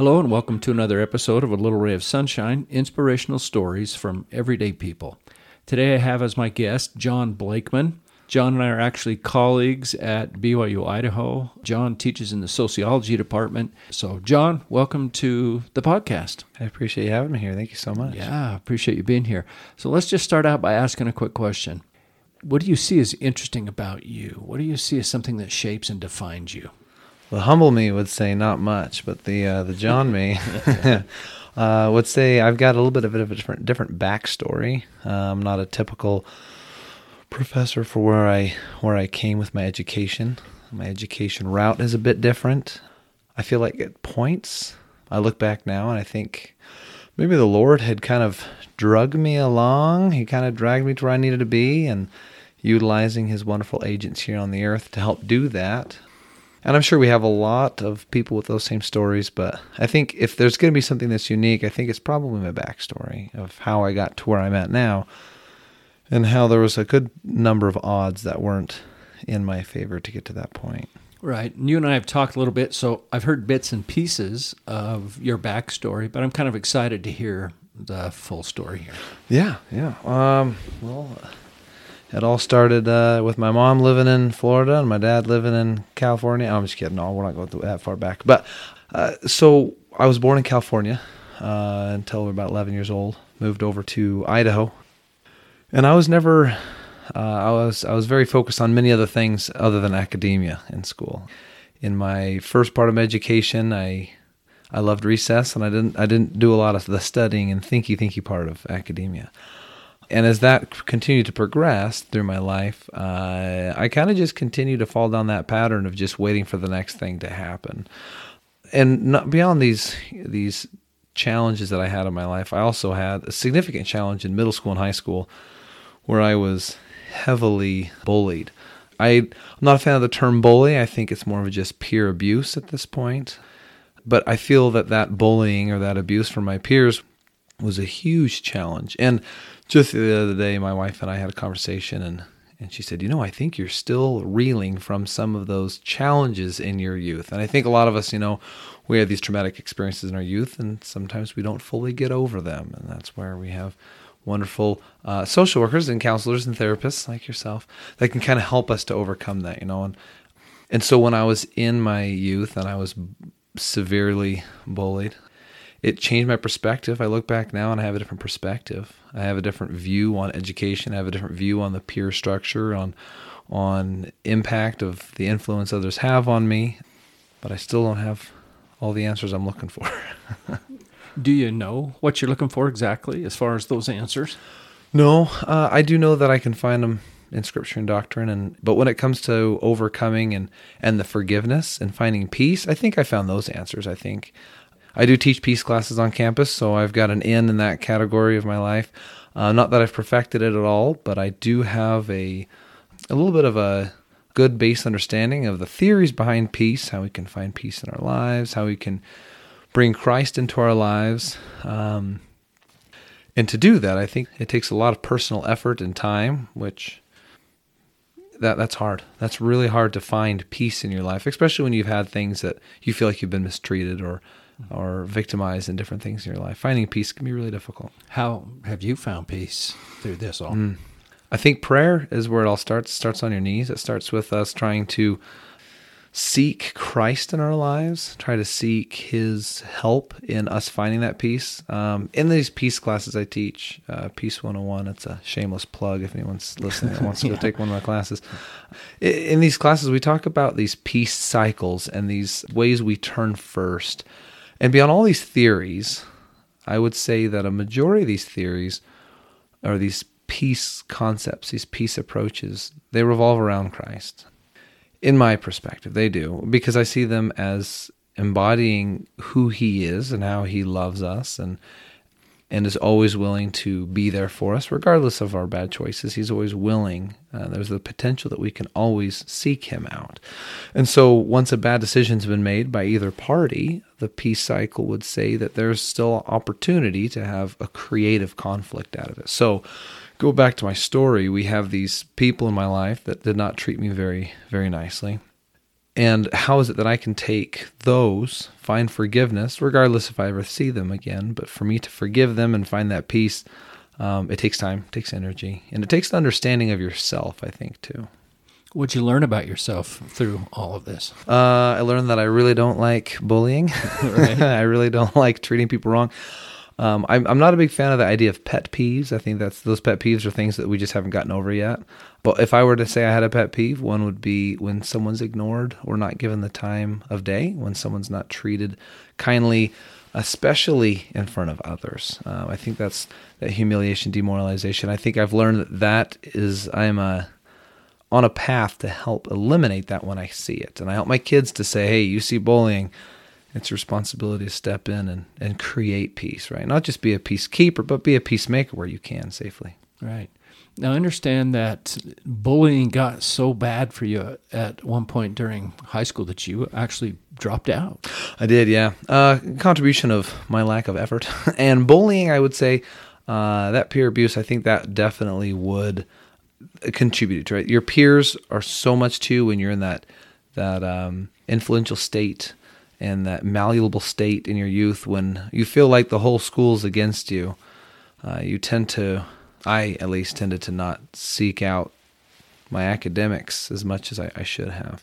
Hello, and welcome to another episode of A Little Ray of Sunshine Inspirational Stories from Everyday People. Today I have as my guest Jon Blakeman. Jon and I are actually colleagues at BYU Idaho. Jon teaches in the sociology department. So, Jon, welcome to the podcast. I appreciate you having me here. Thank you so much. Yeah, appreciate you being here. So, let's just start out by asking a quick question. What do you see as interesting about you? What do you see as something that shapes and defines you? The humble me would say not much, but the uh, the Jon me uh, would say I've got a little bit of a different different backstory. Uh, I'm not a typical professor for where I where I came with my education. My education route is a bit different. I feel like at points I look back now and I think maybe the Lord had kind of drug me along. He kind of dragged me to where I needed to be and utilizing his wonderful agents here on the earth to help do that. And I'm sure we have a lot of people with those same stories, but I think if there's going to be something that's unique, I think it's probably my backstory of how I got to where I'm at now and how there was a good number of odds that weren't in my favor to get to that point. Right. And you and I have talked a little bit, so I've heard bits and pieces of your backstory, but I'm kind of excited to hear the full story here. Yeah, yeah. Um, well, it all started uh, with my mom living in Florida and my dad living in California. I'm just kidding. No, we're not going that far back. But uh, so I was born in California uh, until about 11 years old. Moved over to Idaho, and I was never. Uh, I was I was very focused on many other things other than academia in school. In my first part of my education, I I loved recess, and I didn't I didn't do a lot of the studying and thinky thinky part of academia and as that continued to progress through my life, uh, I kind of just continued to fall down that pattern of just waiting for the next thing to happen. And not beyond these these challenges that I had in my life, I also had a significant challenge in middle school and high school, where I was heavily bullied. I, am not a fan of the term bully. I think it's more of just peer abuse at this point. But I feel that that bullying or that abuse from my peers was a huge challenge. And just the other day, my wife and I had a conversation, and and she said, "You know, I think you're still reeling from some of those challenges in your youth." And I think a lot of us, you know, we have these traumatic experiences in our youth, and sometimes we don't fully get over them, and that's where we have wonderful uh, social workers and counselors and therapists like yourself that can kind of help us to overcome that, you know. And and so when I was in my youth and I was severely bullied, it changed my perspective. I look back now and I have a different perspective. I have a different view on education. I have a different view on the peer structure, on on impact of the influence others have on me. But I still don't have all the answers I'm looking for. do you know what you're looking for exactly as far as those answers? No, uh, I do know that I can find them in scripture and doctrine and but when it comes to overcoming and and the forgiveness and finding peace i think i found those answers i think I do teach peace classes on campus, so I've got an in in that category of my life. Uh, not that I've perfected it at all, but I do have a a little bit of a good base understanding of the theories behind peace, how we can find peace in our lives, how we can bring Christ into our lives. Um, and to do that, I think it takes a lot of personal effort and time, which that that's hard. That's really hard to find peace in your life, especially when you've had things that you feel like you've been mistreated or or victimized in different things in your life. Finding peace can be really difficult. How have you found peace through this all? Mm. I think prayer is where it all starts. It starts on your knees. It starts with us trying to seek Christ in our lives, try to seek His help in us finding that peace. Um, in these peace classes I teach, uh, Peace 101, it's a shameless plug if anyone's listening that wants to yeah. go take one of my classes. In these classes, we talk about these peace cycles and these ways we turn first and beyond all these theories, I would say that a majority of these theories or these peace concepts, these peace approaches, they revolve around Christ. In my perspective, they do, because I see them as embodying who he is and how he loves us and and is always willing to be there for us, regardless of our bad choices. He's always willing. Uh, there's the potential that we can always seek him out. And so, once a bad decision's been made by either party, the peace cycle would say that there's still opportunity to have a creative conflict out of it. So, go back to my story. We have these people in my life that did not treat me very, very nicely. And how is it that I can take those, find forgiveness, regardless if I ever see them again, but for me to forgive them and find that peace, um, it takes time, it takes energy, and it takes an understanding of yourself, I think, too. What'd you learn about yourself through all of this? Uh, I learned that I really don't like bullying. I really don't like treating people wrong. Um, I'm, I'm not a big fan of the idea of pet peeves. I think that's those pet peeves are things that we just haven't gotten over yet. But if I were to say I had a pet peeve, one would be when someone's ignored or not given the time of day, when someone's not treated kindly, especially in front of others. Uh, I think that's that humiliation, demoralization. I think I've learned that that is I'm a on a path to help eliminate that when I see it, and I help my kids to say, "Hey, you see bullying." It's responsibility to step in and, and create peace, right? Not just be a peacekeeper, but be a peacemaker where you can safely. Right. Now, understand that bullying got so bad for you at one point during high school that you actually dropped out. I did, yeah. Uh, contribution of my lack of effort. and bullying, I would say, uh, that peer abuse, I think that definitely would contribute to it. Your peers are so much too when you're in that that um, influential state and that malleable state in your youth when you feel like the whole school's against you, uh, you tend to, I at least tended to not seek out my academics as much as I, I should have.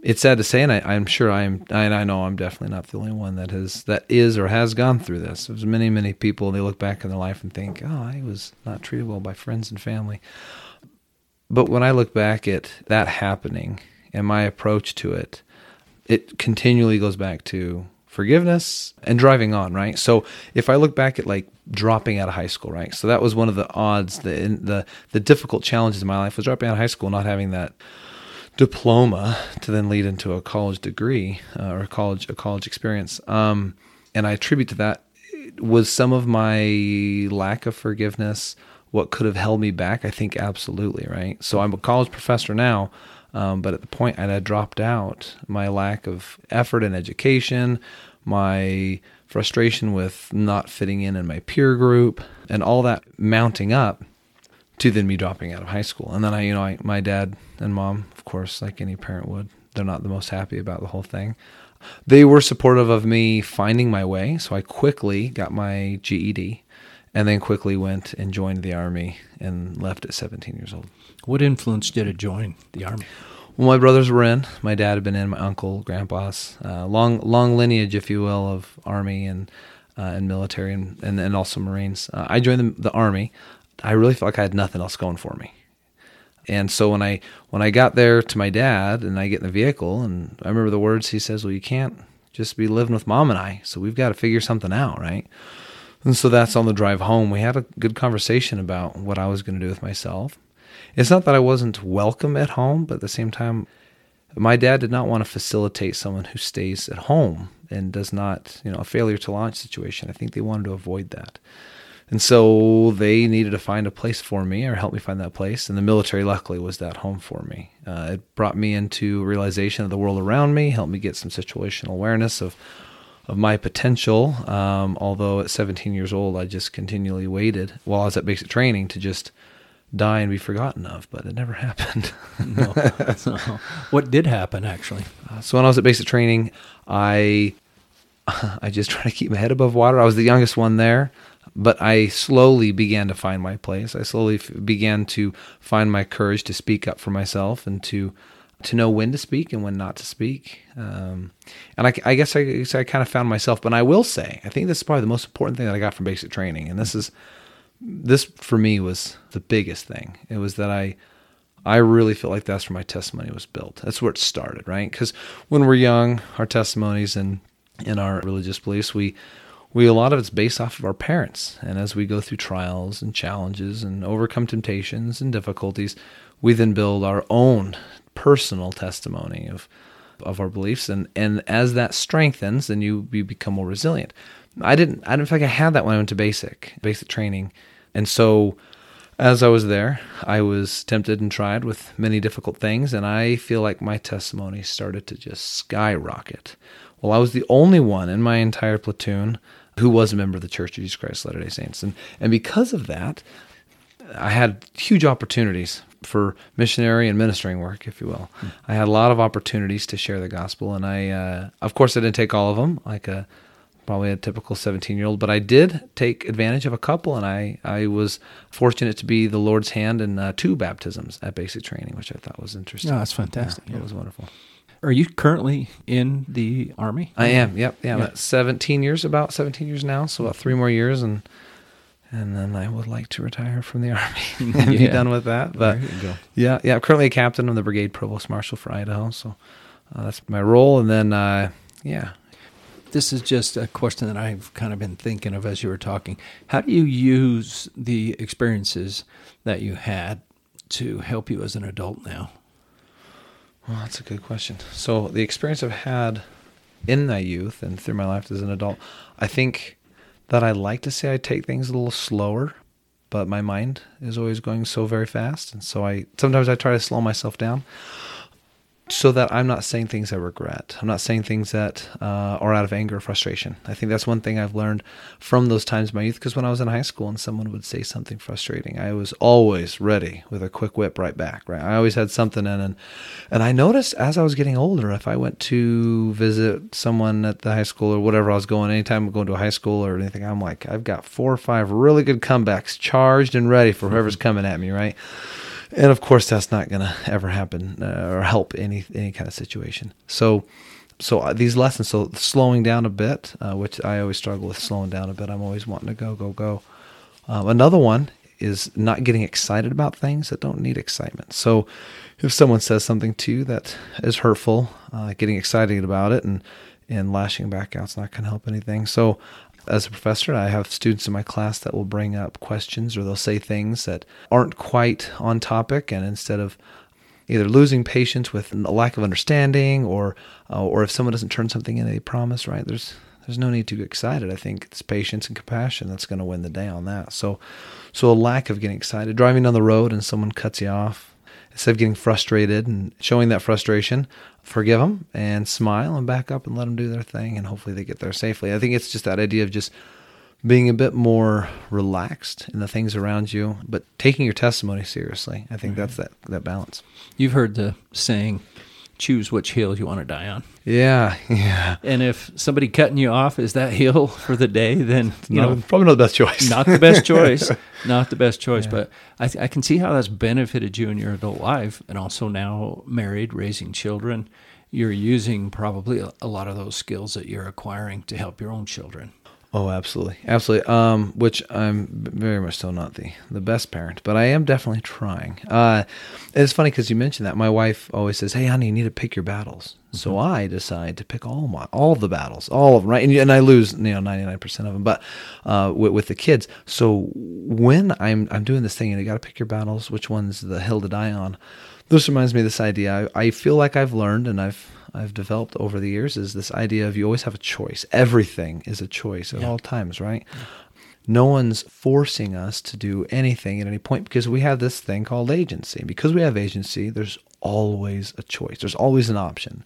It's sad to say, and I, am sure I'm, and I know I'm definitely not the only one that has, that is or has gone through this. There's many, many people, they look back in their life and think, oh, I was not treated well by friends and family. But when I look back at that happening and my approach to it, it continually goes back to forgiveness and driving on, right? So if I look back at like dropping out of high school, right? So that was one of the odds, the the the difficult challenges in my life was dropping out of high school, not having that diploma to then lead into a college degree uh, or a college a college experience. Um, and I attribute to that was some of my lack of forgiveness what could have held me back. I think absolutely right. So I'm a college professor now. Um, but at the point I had dropped out, my lack of effort in education, my frustration with not fitting in in my peer group, and all that mounting up to then me dropping out of high school. And then I, you know, I, my dad and mom, of course, like any parent would, they're not the most happy about the whole thing. They were supportive of me finding my way, so I quickly got my GED and then quickly went and joined the army and left at 17 years old. What influence did it join the army? Well, my brothers were in. My dad had been in. My uncle, grandpa's uh, long long lineage, if you will, of army and uh, and military and, and, and also Marines. Uh, I joined the, the army. I really felt like I had nothing else going for me. And so when I when I got there to my dad and I get in the vehicle and I remember the words he says, "Well, you can't just be living with mom and I, so we've got to figure something out, right?" And so that's on the drive home. We had a good conversation about what I was going to do with myself. It's not that I wasn't welcome at home, but at the same time, my dad did not want to facilitate someone who stays at home and does not, you know, a failure to launch situation. I think they wanted to avoid that. And so they needed to find a place for me or help me find that place. And the military, luckily, was that home for me. Uh, it brought me into realization of the world around me, helped me get some situational awareness of of my potential. Um, although at 17 years old, I just continually waited while I was at basic training to just die and be forgotten of, but it never happened. no. so, what did happen actually? Uh, so when I was at basic training, I I just tried to keep my head above water. I was the youngest one there, but I slowly began to find my place. I slowly f- began to find my courage to speak up for myself and to to know when to speak and when not to speak. Um, and I, I guess I, I kind of found myself. But I will say, I think this is probably the most important thing that I got from basic training, and this is this for me was the biggest thing. It was that I I really feel like that's where my testimony was built. That's where it started, right? Because when we're young, our testimonies and in our religious beliefs, we we a lot of it's based off of our parents. And as we go through trials and challenges and overcome temptations and difficulties, we then build our own personal testimony of of our beliefs and and as that strengthens then you you become more resilient i didn't i didn't feel like i had that when i went to basic basic training and so as I was there, I was tempted and tried with many difficult things, and I feel like my testimony started to just skyrocket. Well, I was the only one in my entire platoon who was a member of the Church of Jesus Christ of Latter day Saints. And, and because of that, I had huge opportunities for missionary and ministering work, if you will. I had a lot of opportunities to share the gospel, and I, uh, of course, I didn't take all of them, like a probably a typical 17 year old, but I did take advantage of a couple, and I, I was fortunate to be the Lord's hand in uh, two baptisms at basic training, which I thought was interesting. No, that's fantastic. Yeah, Yeah. It was wonderful. Are you currently in the army? I am. Yep. Yeah. I'm Yeah. at 17 years, about 17 years now. So about three more years, and and then I would like to retire from the army and be done with that. But There you go. yeah, yeah. I'm currently a captain of the brigade provost marshal for Idaho. So uh, that's my role. And then uh, yeah, This is just a question that I've kind of been thinking of as you were talking. How do you use the experiences that you had to help you as an adult now? well, that's a good question. So the experience I've had in my youth and through my life as an adult, I think that I like to say I take things a little slower. But my mind is always going so very fast, and so I sometimes I try to slow myself down. So that I'm not saying things I regret. I'm not saying things that uh, are out of anger or frustration. I think that's one thing I've learned from those times in my youth. Because when I was in high school and someone would say something frustrating, I was always ready with a quick whip right back. Right, I always had something in, and and I noticed as I was getting older, if I went to visit someone at the high school or whatever I was going, anytime I'm going to a high school or anything, I'm like, I've got four or five really good comebacks charged and ready for whoever's coming at me. Right and of course that's not going to ever happen uh, or help any any kind of situation. So so uh, these lessons so slowing down a bit uh, which i always struggle with slowing down a bit. I'm always wanting to go go go. Um, another one is not getting excited about things that don't need excitement. So if someone says something to you that is hurtful uh, getting excited about it and and lashing back out's not going to help anything. So as a professor, I have students in my class that will bring up questions or they'll say things that aren't quite on topic, and instead of either losing patience with a lack of understanding, or uh, or if someone doesn't turn something in they promise, right? There's there's no need to get excited. I think it's patience and compassion that's going to win the day on that. So, so a lack of getting excited, driving down the road and someone cuts you off, instead of getting frustrated and showing that frustration, forgive them and smile and back up and let them do their thing, and hopefully they get there safely. I think it's just that idea of just being a bit more relaxed in the things around you, but taking your testimony seriously. I think mm-hmm. that's that that balance. You've heard the saying, choose which hill you want to die on. Yeah, yeah. And if somebody cutting you off is that hill for the day, then you know probably not the best choice. not the best choice, not the best choice. But I, th- I can see how that's benefited you in your adult life, and also now married, raising children. You're using probably a, a lot of those skills that you're acquiring to help your own children. Oh, absolutely, absolutely. Um, which I'm very much so not the the best parent, but I am definitely trying. Uh, it's funny because you mentioned that. My wife always says, "Hey, honey, you need to pick your battles." So I decide to pick all my all of the battles, all of them, right? And, and I lose, you know, ninety nine percent of them. But uh, with, with the kids, so when I'm I'm doing this thing, and you got to pick your battles. Which one's the hill to die on? This reminds me of this idea. I, I feel like I've learned and I've I've developed over the years is this idea of you always have a choice. Everything is a choice at Yeah. all times, right? No one's forcing us to do anything at any point because we have this thing called agency. Because we have agency, there's always a choice. There's always an option.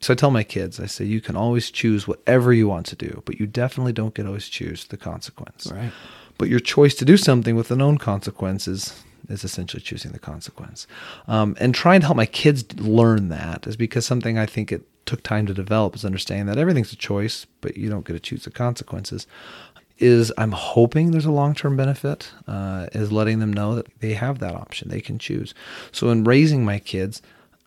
So I tell my kids, I say you can always choose whatever you want to do, but you definitely don't get always choose the consequence. Right. But your choice to do something with the known consequences is essentially choosing the consequence. Um, and trying to help my kids learn that is because something I think it took time to develop is understanding that everything's a choice, but you don't get to choose the consequences. Is I'm hoping there's a long term benefit, uh, is letting them know that they have that option. They can choose. So in raising my kids,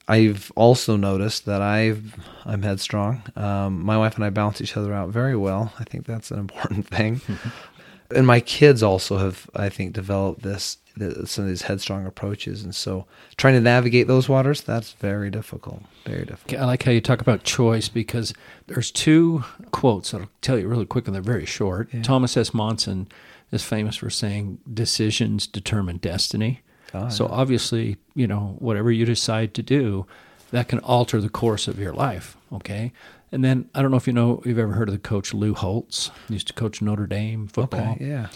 I've also noticed that I've I'm headstrong. Um, my wife and I balance each other out very well. I think that's an important thing. and my kids also have, I think, developed this some of these headstrong approaches, and so trying to navigate those waters that's very difficult. Very difficult. I like how you talk about choice because there's two quotes that I'll tell you really quick and they're very short. Thomas S. Monson is famous for saying decisions determine destiny. Ah, so obviously, you know, whatever you decide to do, that can alter the course of your life. Okay. And then I don't know if you know, you've ever heard of the coach Lou Holtz, He used to coach Notre Dame football. Okay, yeah.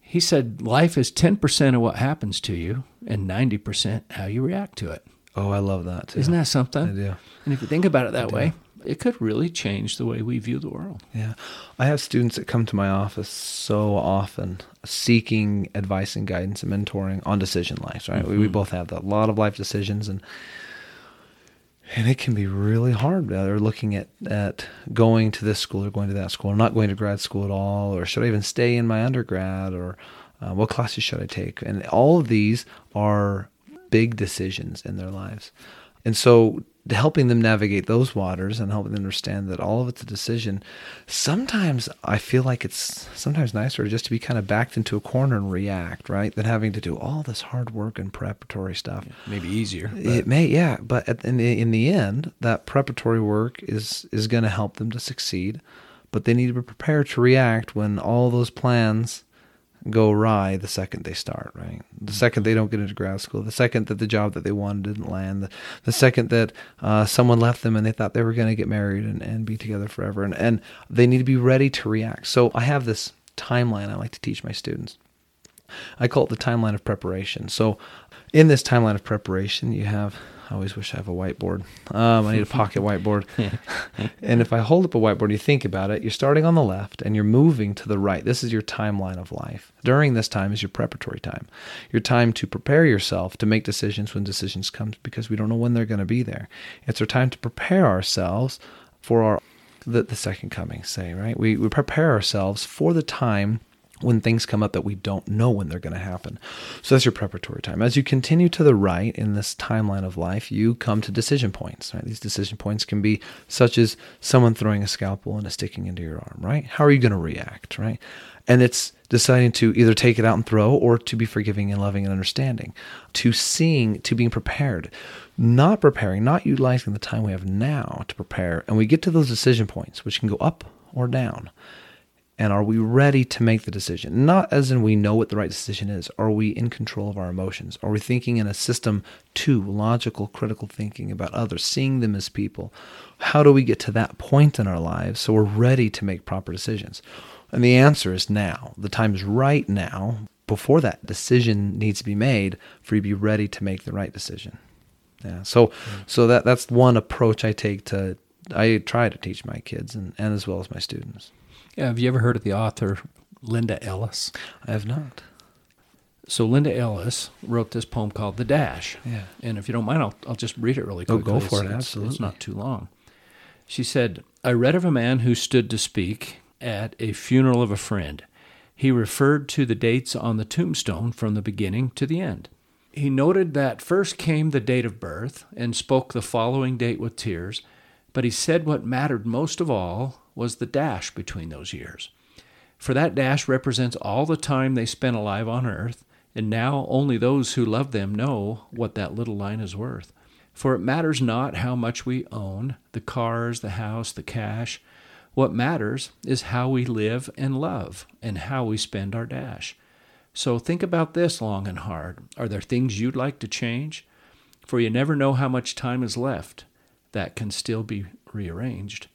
He said life is 10% of what happens to you and 90% how you react to it. Oh, I love that. Too. Isn't that something? I do. And if you think about it that way, it could really change the way we view the world. Yeah. I have students that come to my office so often seeking advice and guidance and mentoring on decision lives, right? We, we Mhm. both have that, a lot of life decisions and and it can be really hard. Uh, They're looking at, at going to this school or going to that school, or not going to grad school at all, or should I even stay in my undergrad, or uh, what classes should I take? And all of these are big decisions in their lives. And so, helping them navigate those waters and helping them understand that all of it's a decision, sometimes I feel like it's sometimes nicer just to be kind of backed into a corner and react, right? Than having to do all this hard work and preparatory stuff. Maybe easier. but- It may, yeah, but at, in the in the end, that preparatory work is is going to help them to succeed. But they need to be prepared to react when all those plans go awry the second they start. Right, the second they don't get into grad school, the second that the job that they wanted didn't land, the, the second that uh, someone left them and they thought they were going to get married and, and be together forever, and and they need to be ready to react. So I have this timeline I like to teach my students. I call it the timeline of preparation. So, in this timeline of preparation, you have. I always wish I have a whiteboard. Um, I need a pocket whiteboard. and if I hold up a whiteboard, you think about it. You're starting on the left and you're moving to the right. This is your timeline of life. During this time is your preparatory time. Your time to prepare yourself to make decisions when decisions come because we don't know when they're going to be there. It's our time to prepare ourselves for our the, the second coming. Say right. We we prepare ourselves for the time when things come up that we don't know when they're going to happen. So that's your preparatory time. As you continue to the right in this timeline of life, you come to decision points. Right? These decision points can be such as someone throwing a scalpel and a sticking into your arm. Right? How are you going to react? Right? And it's deciding to either take it out and throw or to be forgiving and loving and understanding, to seeing, to being prepared, not preparing, not utilizing the time we have now to prepare. And we get to those decision points, which can go up or down. And are we ready to make the decision? Not as in we know what the right decision is. Are we in control of our emotions? Are we thinking in a system two, logical, critical thinking about others, seeing them as people? How do we get to that point in our lives so we're ready to make proper decisions? And the answer is now. The time is right now before that decision needs to be made for you to be ready to make the right decision. Yeah. So mm. so that that's one approach I take to I try to teach my kids and, and as well as my students. Yeah, have you ever heard of the author Linda Ellis? I have not. So Linda Ellis wrote this poem called "The Dash." Yeah. And if you don't mind, I'll, I'll just read it really Oh, quickly. go for it, it's- absolutely. It's not too long. She said, I read of a man who stood to speak at a funeral of a friend. He referred to the dates on the tombstone from the beginning to the end. He noted that first came the date of birth and spoke the following date with tears, but he said what mattered most of all was the dash between those years. For that dash represents all the time they spent alive on earth, and now only those who love them know what that little line is worth. For it matters not how much we own the cars, the house, the cash. What matters is how we live and love, and how we spend our dash. So think about this long and hard. Are there things you'd like to change? For you never know how much time is left that can still be rearranged.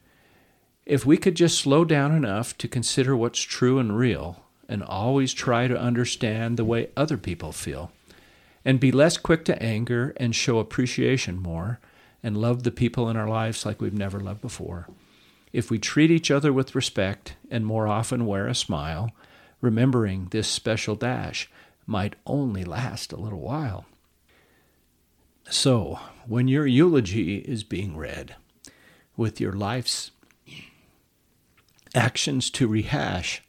If we could just slow down enough to consider what's true and real, and always try to understand the way other people feel, and be less quick to anger and show appreciation more, and love the people in our lives like we've never loved before. If we treat each other with respect and more often wear a smile, remembering this special dash might only last a little while. So, when your eulogy is being read, with your life's actions to rehash,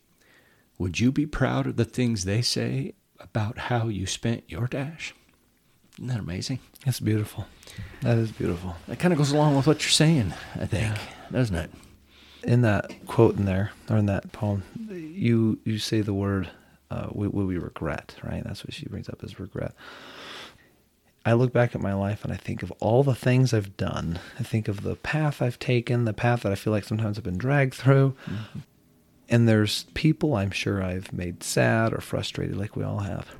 would you be proud of the things they say about how you spent your dash? Isn't that amazing? That's beautiful. That is beautiful. That kind of goes along with what you're saying, I think, doesn't it? In that quote in there, or in that poem, you you say the word uh, will we regret, right? That's what she brings up as regret. I look back at my life and I think of all the things I've done. I think of the path I've taken, the path that I feel like sometimes I've been dragged through. Mm-hmm. And there's people I'm sure I've made sad or frustrated, like we all have.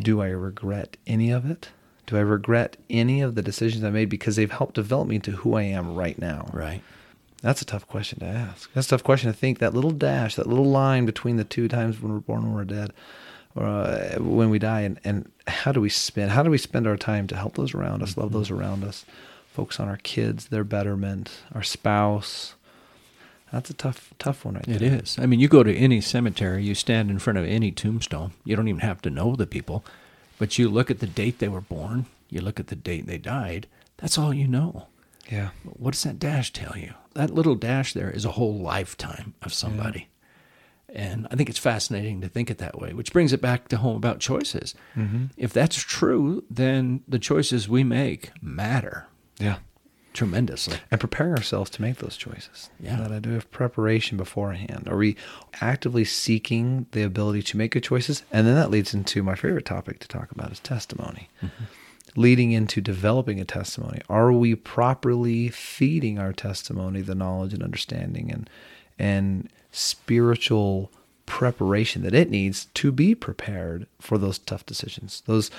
Do I regret any of it? Do I regret any of the decisions I made because they've helped develop me to who I am right now? Right. That's a tough question to ask. That's a tough question to think. That little dash, that little line between the two times when we're born and we're dead, uh, when we die, and, and how do we spend? How do we spend our time to help those around us, love those around us, focus on our kids, their betterment, our spouse. That's a tough, tough one right It there. is. I mean, you go to any cemetery, you stand in front of any tombstone. You don't even have to know the people, but you look at the date they were born, you look at the date they died. That's all you know. Yeah. What does that dash tell you? That little dash there is a whole lifetime of somebody. And I think it's fascinating to think it that way, which brings it back to home about choices. Mm-hmm. If that's true, then the choices we make matter Yeah. tremendously. And preparing ourselves to make those choices. Yeah. That I do have preparation beforehand. Are we actively seeking the ability to make good choices? And then that leads into my favorite topic to talk about is testimony. Leading into developing a testimony. Are we properly feeding our testimony the knowledge and understanding and and spiritual preparation that it needs to be prepared for those tough decisions, those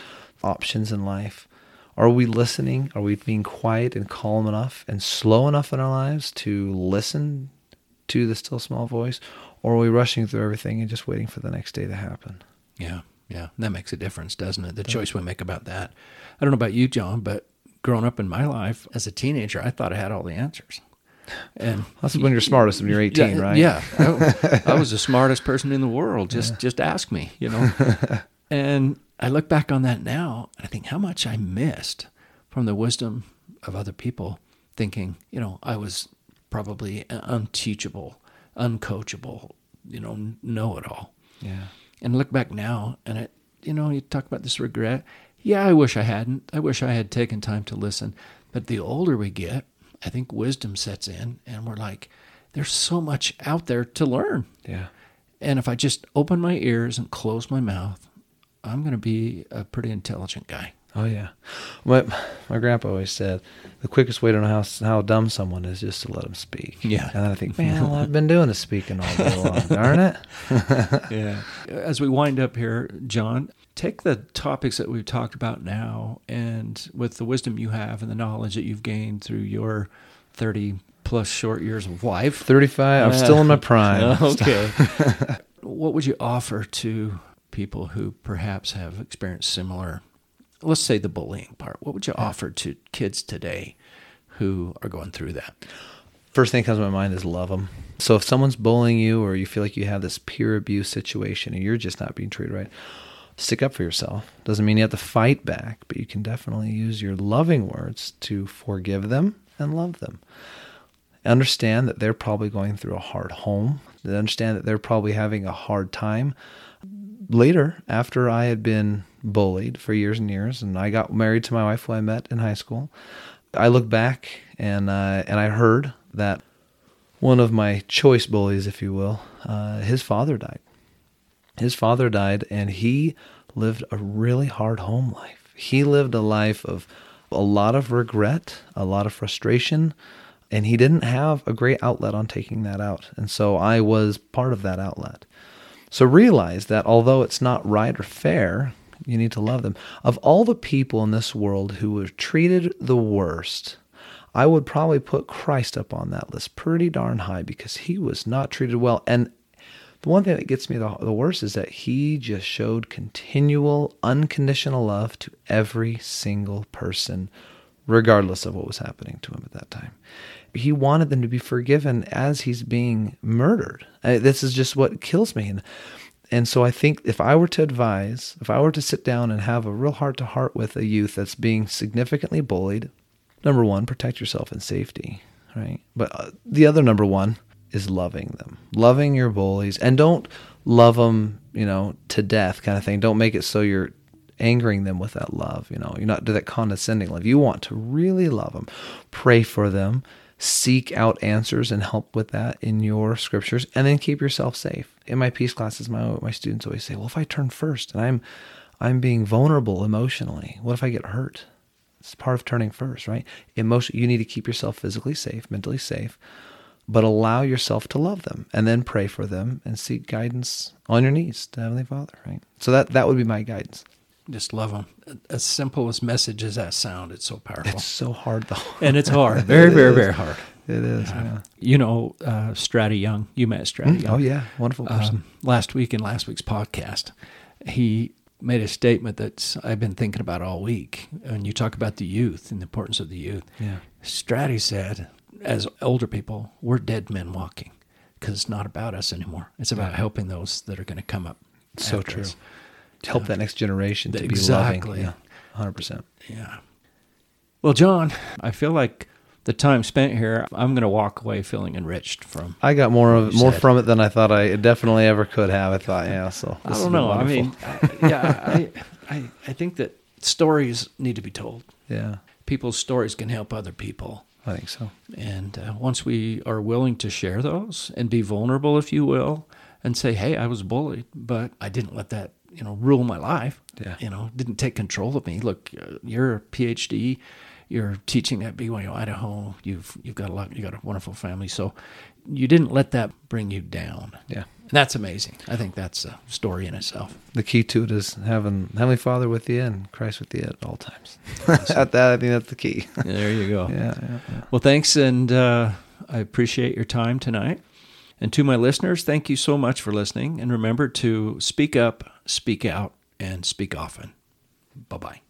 options in life? Are we listening? Are we being quiet and calm enough and slow enough in our lives to listen to the still small voice? Or are we rushing through everything and just waiting for the next day to happen? Yeah, yeah. That makes a difference, doesn't it? The choice we make about that. I don't know about you, Jon, but growing up in my life as a teenager, I thought I had all the answers. And That's when you're smartest when you're 18, yeah, right? Yeah. I, I was the smartest person in the world. Just just ask me, you know. and I look back on that now and I think how much I missed from the wisdom of other people thinking, you know, I was probably unteachable, uncoachable, you know, know it all. Yeah. And look back now and it you know, you talk about this regret. Yeah, I wish I hadn't. I wish I had taken time to listen. But the older we get, I think wisdom sets in and we're like, there's so much out there to learn. Yeah. And if I just open my ears and close my mouth, I'm going to be a pretty intelligent guy. Oh yeah. My my grandpa always said the quickest way to know how how dumb someone is just to let them speak. Yeah. And I think, man, all I've been doing the speaking all day long. Darn it. Yeah. As we wind up here, Jon, take the topics that we've talked about now and with the wisdom you have and the knowledge that you've gained through your 30 plus short years of life. Thirty five. I'm still in my prime. okay. what would you offer to people who perhaps have experienced similar, let's say the bullying part? What would you offer to kids today who are going through that? First thing that comes to my mind is love them. So if someone's bullying you, or you feel like you have this peer abuse situation, and you're just not being treated right, stick up for yourself. Doesn't mean you have to fight back, but you can definitely use your loving words to forgive them and love them. Understand that they're probably going through a hard home. Understand that they're probably having a hard time. Later, after I had been bullied for years and years, and I got married to my wife who I met in high school, I look back and uh, and I heard that one of my choice bullies, if you will, uh, his father died. His father died, and he lived a really hard home life. He lived a life of a lot of regret, a lot of frustration, and he didn't have a great outlet on taking that out. And so I was part of that outlet. So realize that although it's not right or fair, you need to love them. Of all the people in this world who were treated the worst, I would probably put Christ up on that list pretty darn high because he was not treated well. And the one thing that gets me the, the worst is that he just showed continual, unconditional love to every single person, regardless of what was happening to him at that time. He wanted them to be forgiven as he's being murdered. Uh, this is just what kills me. And, and so I think if I were to advise, if I were to sit down and have a real heart to heart with a youth that's being significantly bullied, number one, protect yourself in safety, right? But uh, the other number one is loving them, loving your bullies, and don't love them, you know, to death kind of thing. Don't make it so you're angering them with that love. You know, you're not do that condescending love. You want to really love them, pray for them, seek out answers and help with that in your scriptures, and then keep yourself safe. In my peace classes, my my students always say, "Well, if I turn first and I'm I'm being vulnerable emotionally, what if I get hurt?" It's part of turning first, right? Emotion. You need to keep yourself physically safe, mentally safe, but allow yourself to love them, and then pray for them and seek guidance on your knees to Heavenly Father, right? So that that would be my guidance. Just love them. As simple as message as that sound, it's so powerful. It's so hard though. and it's hard. Very, It very, is. very hard. It is. Yeah. You know, uh, Stratty Young, you met Stratty Young. Oh yeah, wonderful person. um, last week in last week's podcast, he made a statement that I've been thinking about all week. And you talk about the youth and the importance of the youth. Yeah. Stratty said, as older people, we're dead men walking because it's not about us anymore. It's about helping those that are going to come up. So true. us. To help that next generation to Exactly. be loving. Yeah. 100%. Yeah. Well, Jon, I feel like the time spent here, I'm going to walk away feeling enriched from. I got more of more said. from it than I thought I definitely ever could have. I thought, yeah. So I don't know. I mean, I, yeah, I, I, I think that stories need to be told. yeah, People's stories can help other people. I think so. And uh, once we are willing to share those and be vulnerable, if you will, and say, "Hey, I was bullied, but I didn't let that, you know, rule my life. Yeah. You know, didn't take control of me. Look, uh, you're a PhD, you're teaching at BYU Idaho. You've you've got a lot. You got a wonderful family. So you didn't let that bring you down. Yeah. And that's amazing. I think that's a story in itself. The key to it is having Heavenly Father with you and Christ with you at all times. at that, I think that's the key. There you go. yeah, yeah, yeah. Well, thanks, and uh, I appreciate your time tonight. And to my listeners, thank you so much for listening. And remember to speak up, speak out, and speak often. Bye bye.